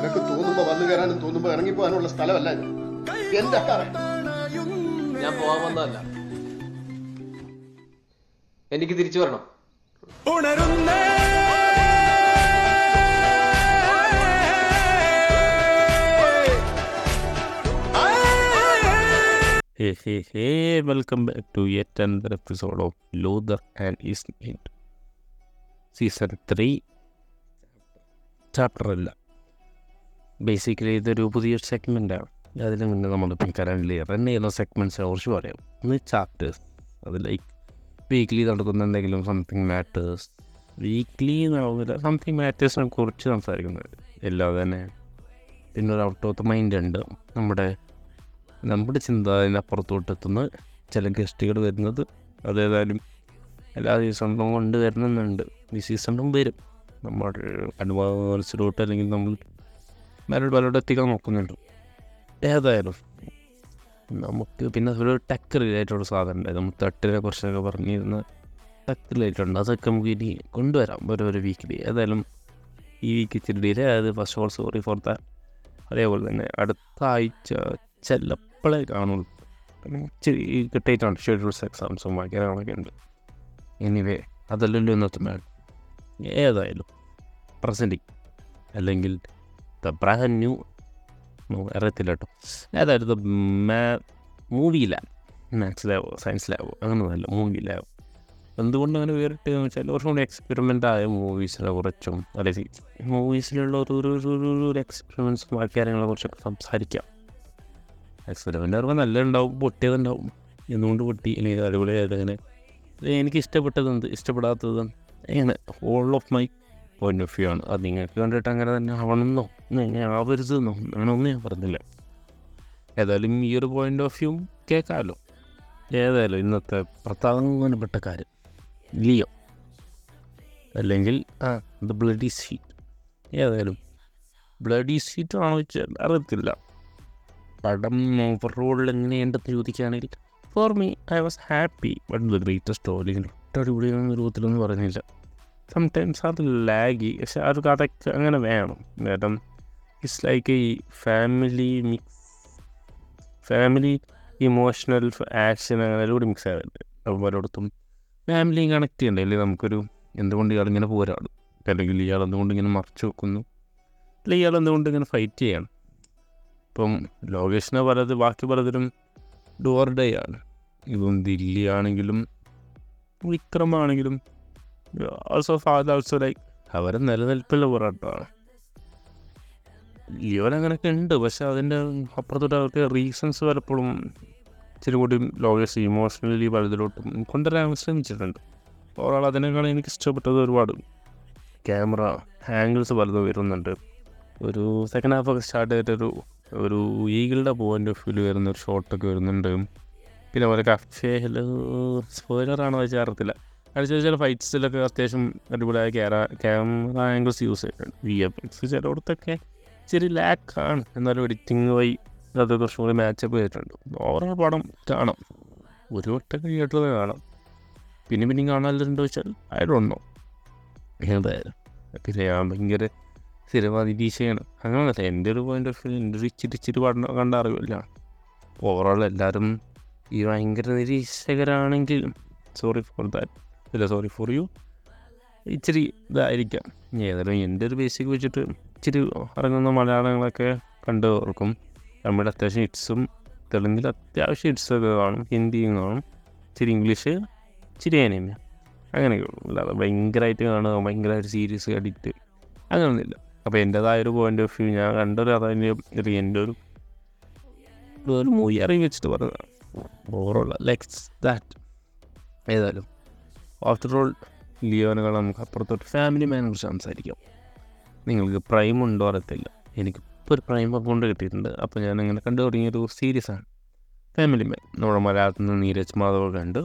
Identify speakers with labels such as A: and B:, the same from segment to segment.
A: നിനക്ക് തോന്നുമ്പോ വന്നു കയറാനും തോന്നുമ്പോ ഇറങ്ങിപ്പോകാനുള്ള സ്ഥലമല്ല ഇത്. എന്റെ കാറ്
B: ഞാൻ പോവാൻ വന്നതല്ല. എനിക്ക് തിരിച്ചു വരണം.
C: Hey, hey, hey, welcome back to yet another episode of Luther and His. Season three chapter അല്ല ബേസിക്കലി ഇതൊരു പുതിയൊരു സെഗ്മെന്റാണ് അതിന് മുന്നേ നമ്മളിപ്പം കറന്റ് റൺ ചെയ്യുന്ന സെഗ്മെന്റ്സിനെ കുറിച്ച് പറയാം. ഒന്ന് ചാപ്റ്റേഴ്സ് അത് ലൈക്ക് വീക്ക്ലി നടക്കുന്ന എന്തെങ്കിലും സംതിങ് മാറ്റേഴ്സ് വീക്ക്ലി നടന്നില്ല സംതിങ് മാറ്റേഴ്സിനെ കുറിച്ച് സംസാരിക്കുന്നത്. എല്ലാം തന്നെ പിന്നെ ഒരു ഔട്ട് ഓഫ് ദ മൈൻഡ് ഉണ്ട്. നമ്മുടെ നമ്മുടെ ചിന്ത അതിനപ്പുറത്തോട്ട് എത്തുന്ന ചില ഗസ്റ്റുകൾ വരുന്നത് അതേതായാലും എല്ലാ സീസണിലും കൊണ്ട് വരുന്നുണ്ട് ഈ സീസണിലും വരും. നമ്മൾ അനുഭവത്തിലോട്ട് അല്ലെങ്കിൽ നമ്മൾ മരട് പലരോട് എത്തിക്കാൻ നോക്കുന്നുണ്ട്. ഏതായാലും നമുക്ക് പിന്നെ ഒരു ടെക് റിലേറ്റഡ് സാധനം ഉണ്ടായി നമ്മൾ തട്ടിനെ കുറിച്ചൊക്കെ പറഞ്ഞിരുന്ന ടെക് റിലേറ്റഡ് ഉണ്ട്. അതൊക്കെ നമുക്ക് ഇനി കൊണ്ടുവരാം ഒരു ഒരു വീക്കിലി ഏതായാലും ഈ വീക്ക് ഇച്ചിരി delay first all sorry for that അതേപോലെ തന്നെ അടുത്ത ആഴ്ച ചിലപ്പോഴേ കാണുള്ളൂ. ഇച്ചിരി കിട്ടിയിട്ടാണ് ഷെഡ്യൂൾസ് എക്സാംസും വായിക്കാനൊക്കെ ഉണ്ട്. എനിവേ അതല്ലല്ലോ ഇന്നത്തെ മാഡം ഏതായാലും പ്രസന്റിങ് അല്ലെങ്കിൽ ബ്രാൻഡ് ന്യൂ അറിയത്തില്ല കേട്ടോ ഏതായിരുന്നു മാ മൂവി ലാബ് മാത്സ് ലാബോ സയൻസ് ലാബോ അങ്ങനെയൊന്നുമല്ല മൂവി ലാബ് എന്തുകൊണ്ട് അങ്ങനെ വേറിട്ട് എന്ന് വെച്ചാൽ കുറച്ചും കൂടി എക്സ്പെരിമെന്റ് ആയ മൂവീസിനെ കുറിച്ചും. അല്ലെങ്കിൽ മൂവീസിലുള്ള ഒരു ഒരു ഒരു എക്സ്പെരിമെന്റ്സും ബാക്കി കാര്യങ്ങളെ കുറിച്ചൊക്കെ സംസാരിക്കാം. എക്സ്പെരിമെന്റ് പറയുമ്പോൾ നല്ല ഉണ്ടാവും പൊട്ടിയതുണ്ടാവും. എന്തുകൊണ്ട് പൊട്ടി? അല്ലെങ്കിൽ അടിപൊളിയായത് അങ്ങനെ എനിക്ക് ഇഷ്ടപ്പെട്ടത് എന്ത് ഇഷ്ടപ്പെടാത്തത് അങ്ങനെ all of my point of view ആണ്. അത് നിങ്ങൾക്ക് കണ്ടിട്ട് അങ്ങനെ തന്നെ ആവണമെന്നോ അങ്ങനെ ആവരുത് അങ്ങനെ ഒന്നും ഞാൻ പറഞ്ഞില്ല. ഏതായാലും ഈ ഒരു പോയിന്റ് ഓഫ് വ്യൂ കേൾക്കാമല്ലോ ഏതായാലും ഇന്നത്തെ പ്രധാനപ്പെട്ട കാര്യം. ലിയോ. അല്ലെങ്കിൽ ആ. ദ ബ്ലഡി സീറ്റ് ഏതായാലും ബ്ലഡി സീറ്റ് ആണോ വെച്ചാൽ അറിയത്തില്ല. പടം ഓവർ റോളിൽ എങ്ങനെയുണ്ടെന്ന് ചോദിക്കുകയാണെങ്കിൽ for me I was happy but the greatest story ഒട്ടടിപൊളിയാണെന്ന രൂപത്തിലൊന്നും പറഞ്ഞില്ല. സംടൈംസ് അത് ലാഗി പക്ഷെ ആ ഒരു കഥയ്ക്ക് അങ്ങനെ വേണം. കാരണം ഇറ്റ്സ് ലൈക്ക് ഈ family mix family emotional action അങ്ങനെ മിക്സ് ആവുന്നുണ്ട് അപ്പോൾ പലയിടത്തും ഫാമിലിയും കണക്ട് ചെയ്യണ്ടേ? അല്ലെങ്കിൽ നമുക്കൊരു എന്തുകൊണ്ട് ഇയാൾ ഇങ്ങനെ പോരാടും? അല്ലെങ്കിൽ ഇയാൾ എന്തുകൊണ്ട് ഇങ്ങനെ മറച്ചു വെക്കുന്നു? അല്ലെങ്കിൽ ഇയാൾ എന്തുകൊണ്ട് ഇങ്ങനെ ഫൈറ്റ് ചെയ്യണം? ഇപ്പം ലോകേഷിനെ പലത് ബാക്കി പലതിലും ഡോർ ഡേ ആണ്. ഇപ്പം ദില്ലി ആണെങ്കിലും വിക്രമാണെങ്കിലും ഓൾസോ ഫാദർ ഓൾസോ ലൈക്ക് അവരെ നിലനിൽപ്പുള്ള പോരാട്ടമാണ്. ലിയോൻ അങ്ങനെയൊക്കെ ഉണ്ട് പക്ഷെ അതിന്റെ അപ്പുറത്തോട്ട് അവർക്ക് റീസൺസ് പലപ്പോഴും ഇച്ചിരി കൂടി ലോകേഷ് ഇമോഷണലി പലതിലോട്ടും കൊണ്ടുവരാൻ ശ്രമിച്ചിട്ടുണ്ട്. ഓവറാൾ അതിനേക്കാൾ എനിക്ക് ഇഷ്ടപ്പെട്ടത് ഒരുപാട് ക്യാമറ ആംഗിൾസ് പലതും വരുന്നുണ്ട്. ഒരു സെക്കൻഡ് ഹാഫ് ഒക്കെ സ്റ്റാർട്ട് ചെയ്തിട്ടൊരു ഒരു ഈഗിളുടെ പോയിന്റ് ഓഫ് വ്യൂ വരുന്ന ഒരു ഷോട്ടൊക്കെ വരുന്നുണ്ട്. പിന്നെ പോലെ കഫേയിൽ സ്പോയിലറാണോ വെച്ചാൽ അറിയത്തില്ല. അടിച്ച ചില ഫൈറ്റ്സിലൊക്കെ അത്യാവശ്യം അടിപൊളിയായ ക്യാമറ ആംഗിൾസ് യൂസ് ചെയ്തിട്ടുണ്ട്. വി എഫ് എക്സ് ചിലയിടത്തൊക്കെ ഇച്ചിരി ലാക്കാണ് എന്നാലും എഡിറ്റിംഗ് വഴി അത് കുറച്ചും കൂടി മാച്ചപ്പ് ചെയ്തിട്ടുണ്ട്. ഓവറോൾ പടം കാണാം. ഒരു വട്ടം കഴിയായിട്ടുള്ളത് കാണാം. പിന്നെ പിന്നെയും കാണാനുണ്ടോ വെച്ചാൽ നോ എന്തായാലും പിന്നെ ഞാൻ ഭയങ്കര സിനിമ നിരീക്ഷയാണ് അങ്ങനെയല്ല എന്റെ ഒരു പോയിന്റ് ഓഫ് വ്യൂ എന്റെ ഒരു ഇച്ചിരി ഇച്ചിരി പഠനം കണ്ട അറിവില്ല. ഓവറോൾ എല്ലാവരും ഈ ഭയങ്കര നിരീക്ഷകരാണെങ്കിൽ സോറി ഫോർ ദാറ്റ് ഇല്ല സോറി ഫോർ യു ഇച്ചിരി ഇതായിരിക്കാം. ഏതായാലും എന്റെ ഒരു ബേസിക് വെച്ചിട്ട് ഇച്ചിരി ഇറങ്ങുന്ന മലയാളങ്ങളൊക്കെ കണ്ടു ഓർക്കും. തമിഴ് അത്യാവശ്യം ഹിറ്റ്സും തെലുങ്കിൽ അത്യാവശ്യം ഹിറ്റ്സൊക്കെ കാണും. ഹിന്ദിയും കാണും. ഇച്ചിരി ഇംഗ്ലീഷ് ഇച്ചിരി അനിമ. അങ്ങനെയൊക്കെ ഉള്ളൂ. അല്ലാതെ ഭയങ്കരമായിട്ട് കാണുക ഭയങ്കരമായിട്ട് സീരീസ് അഡിക്റ്റ് അങ്ങനെയൊന്നുമില്ല അപ്പോൾ എന്റേതായ ഒരു പോയിന്റ് ഓഫ് വ്യൂ ഞാൻ കണ്ടൊരു അതായത് എന്റെ ഒരു ഒരു മൂവി അറിവ് വെച്ചിട്ട് പറഞ്ഞതാണ്. ഓവറോൾ ലെക്സ് ദാറ്റ് ഏതായാലും ആഫ്റ്റർ ഓൾ ലിയോനുകൾ നമുക്ക് അപ്പുറത്തോട്ട് ഫാമിലി മാനെ കുറിച്ച് സംസാരിക്കാം. നിങ്ങൾക്ക് പ്രൈം ഉണ്ടോ അറിയത്തില്ല. എനിക്കിപ്പോൾ ഒരു പ്രൈം അക്കൗണ്ട് കിട്ടിയിട്ടുണ്ട്. അപ്പോൾ ഞാൻ അങ്ങനെ കണ്ടു തുടങ്ങിയൊരു സീരീസാണ് ഫാമിലി മാൻ നമ്മുടെ മലയാളത്തിൽ നിന്ന് നീരജ് മാധവ് കണ്ട്.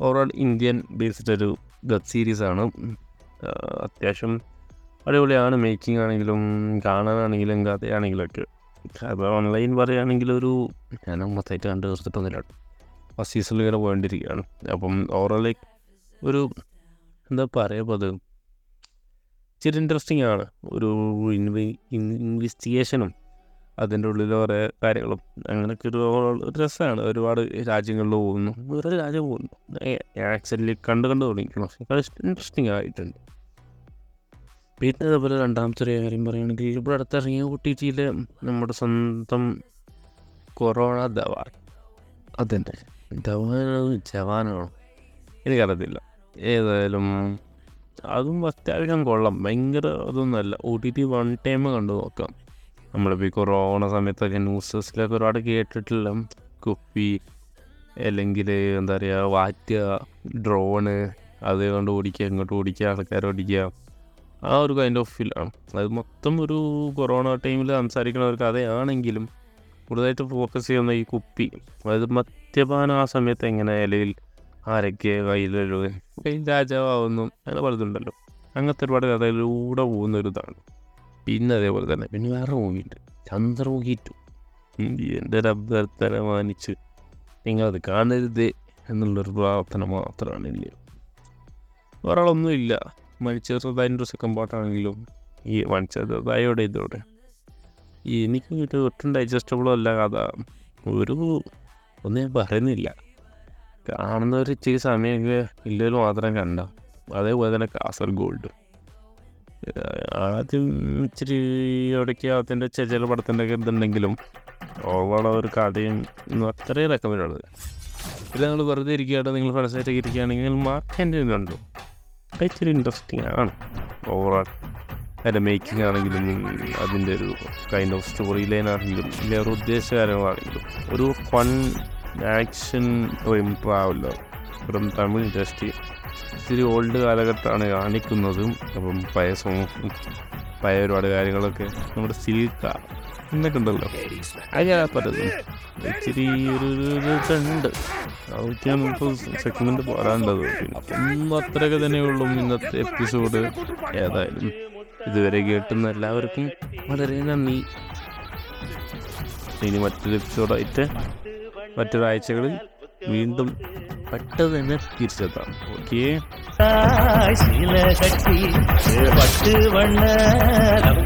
C: ഓവറോൾ ഇന്ത്യൻ ബേസ്ഡ് ഒരു വെബ് സീരീസാണ് അത്യാവശ്യം അടിപൊളിയാണ്. മേക്കിംഗ് ആണെങ്കിലും കാണാനാണെങ്കിലും കഥയാണെങ്കിലും ഒക്കെ അപ്പോൾ ഓൺലൈൻ പറയുകയാണെങ്കിൽ ഒരു ഞാൻ മൊത്തമായിട്ട് കണ്ട് തീർത്തിട്ടൊന്നുമില്ല. ഫസ്റ്റ് സീസണിൽ ഇങ്ങനെ പോയിട്ടിരിക്കുകയാണ് അപ്പം ഓവറോൾ ലൈക്ക് ഒരു എന്താ പറയുക അത്? ഇച്ചിരി ഇൻട്രസ്റ്റിംഗ് ആണ്. ഒരു ഇൻവെസ്റ്റിഗേഷനും അതിന്റെ ഉള്ളിൽ കുറേ കാര്യങ്ങളും. അങ്ങനെയൊക്കെ ഒരു രസമാണ്. ഒരുപാട് രാജ്യങ്ങളിൽ പോകുന്നു. വേറെ രാജ്യം പോകുന്നു. ആക്ച്വലി കണ്ട് കണ്ട് തുടങ്ങിക്കണം ഇൻട്രസ്റ്റിംഗ് ആയിട്ടുണ്ട്. പിന്നെ അതുപോലെ രണ്ടാമത്തെ ഒരു കാര്യം പറയുകയാണെങ്കിൽ ഇവിടെ അടുത്തിറങ്ങിയ ഒ ടി ടിയിൽ നമ്മുടെ സ്വന്തം കൊറോണ ദവാൻ. അതന്നെ ദവാനാണോ? ജവാനാണോ? എനിക്കറിയത്തില്ല. ഏതായാലും അതും അത്യാവശ്യം കൊള്ളാം. ഭയങ്കര അതൊന്നുമല്ല O T T one time കണ്ടു നോക്കാം. നമ്മളിപ്പോൾ ഈ കൊറോണ സമയത്തൊക്കെ ന്യൂസസിലൊക്കെ ഒരുപാട് കേട്ടിട്ടില്ല. കുപ്പി അല്ലെങ്കിൽ എന്താ പറയുക വാറ്റുക ഡ്രോണ് അത് കൊണ്ട് ഓടിക്കുക ഇങ്ങോട്ട് ഓടിക്കുക ആൾക്കാർ ഓടിക്കുക. ആ ഒരു കൈൻഡ് ഓഫ് ഫീലാണ് അത് മൊത്തം ഒരു കൊറോണ ടൈമിൽ സംസാരിക്കുന്ന ഒരു കഥയാണെങ്കിലും കൂടുതലായിട്ട് ഫോക്കസ് ചെയ്യുന്ന ഈ കുപ്പി. അതായത് മദ്യപാനം ആ സമയത്ത് എങ്ങനെ അല്ലെങ്കിൽ ആരൊക്കെ കയ്യിലൊരു കയ്യിൽ രാജാവാകുന്നു അങ്ങനെ പലതുണ്ടല്ലോ. അങ്ങനത്തെ ഒരുപാട് കഥയിലൂടെ പോകുന്ന ഒരു ഇതാണ് പിന്നെ അതേപോലെ തന്നെ പിന്നെ വേറെ മൂവിയുണ്ട് ചന്ദ്രമുഖി ടു എന്റെ ഒരു അഭ്യർത്ഥന മാനിച്ച് നിങ്ങളത് കാണരുത് എന്നുള്ളൊരു പ്രാർത്ഥന മാത്രമാണ് ഇല്ല ഒരാളൊന്നുമില്ല മണിച്ചേർന്നതിന്റെ ഒരു സെക്കൻഡ് പാട്ടാണെങ്കിലും ഈ മണിച്ചേർന്നതായോടെ ഇതോടെ. എനിക്ക് ഒട്ടും ഡൈജസ്റ്റബിളും അല്ല കഥ. ഒരു ഒന്നും ഞാൻ പറയുന്നില്ല. കാണുന്നവർ ഇച്ചിരി സമയമൊക്കെ ഇല്ലൊരു മാത്രം കണ്ട. അതേപോലെ തന്നെ കാസർഗോൾഡ് ആദ്യം ഇച്ചിരി ഇടയ്ക്ക് അതിന്റെ ചില പടത്തിന്റെ ഒക്കെ ഇതുണ്ടെങ്കിലും ഓവറോൾ ഒരു കഥയും അത്രയും റെക്കമെൻഡ് പിന്നെ നിങ്ങൾ വെറുതെ ഇരിക്കുകയാണ് നിങ്ങൾ ഫ്രണ്ട്സായിട്ടൊക്കെ ഇരിക്കുകയാണെങ്കിൽ മാർക്കന്റെ ഇതുണ്ടോ ഇച്ചിരി ഇൻട്രസ്റ്റിംഗ് ആണ്. ഓവറോൾ അതിന്റെ മേക്കിംഗ് ആണെങ്കിലും അതിന്റെ ഒരു കൈൻഡ് ഓഫ് സ്റ്റോറി ലൈൻ ആണെങ്കിലും ഇല്ല ഒരു ഉദ്ദേശകാരമാണെങ്കിലും ഒരു ഫൺ ആക്ഷൻ ട്രാവലർ ഇപ്പം തമിഴ് ഇൻഡസ്ട്രി. ഇത്തിരി ഓൾഡ് കാലഘട്ടമാണ് കാണിക്കുന്നതും അപ്പം പഴയ സോങ്ങും പഴയ ഒരുപാട് കാര്യങ്ങളൊക്കെ നമ്മുടെ സിൽക്ക എന്നൊക്കെ ഉണ്ടല്ലോ. അതിനാ പലതും ഇച്ചിരി ഒരു ഇതുണ്ട്. സെഗ്മെന്റ് പോരാണ്ടത്. പിന്നെ അത്രയൊക്കെ തന്നെ ഉള്ളൂ ഇന്നത്തെ എപ്പിസോഡ് ഏതായാലും ഇതുവരെ കേട്ടുന്ന എല്ലാവർക്കും വളരെ നന്ദി. ഇനി മറ്റൊരു എപ്പിസോഡായിട്ട് മറ്റൊരാഴ്ചകളിൽ വീണ്ടും പെട്ടെന്ന് തന്നെ തിരിച്ചെത്താം ഓക്കേ
D: சில கட்டி பட்டு வண்ண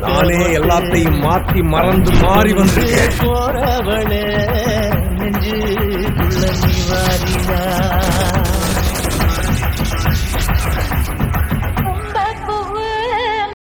E: நானே எல்லாத்தையும் மாத்தி மறந்து மாறி வந்திருக்கேன்
D: போறவளே நெஞ்சுக்குள்ள நீ வாரியா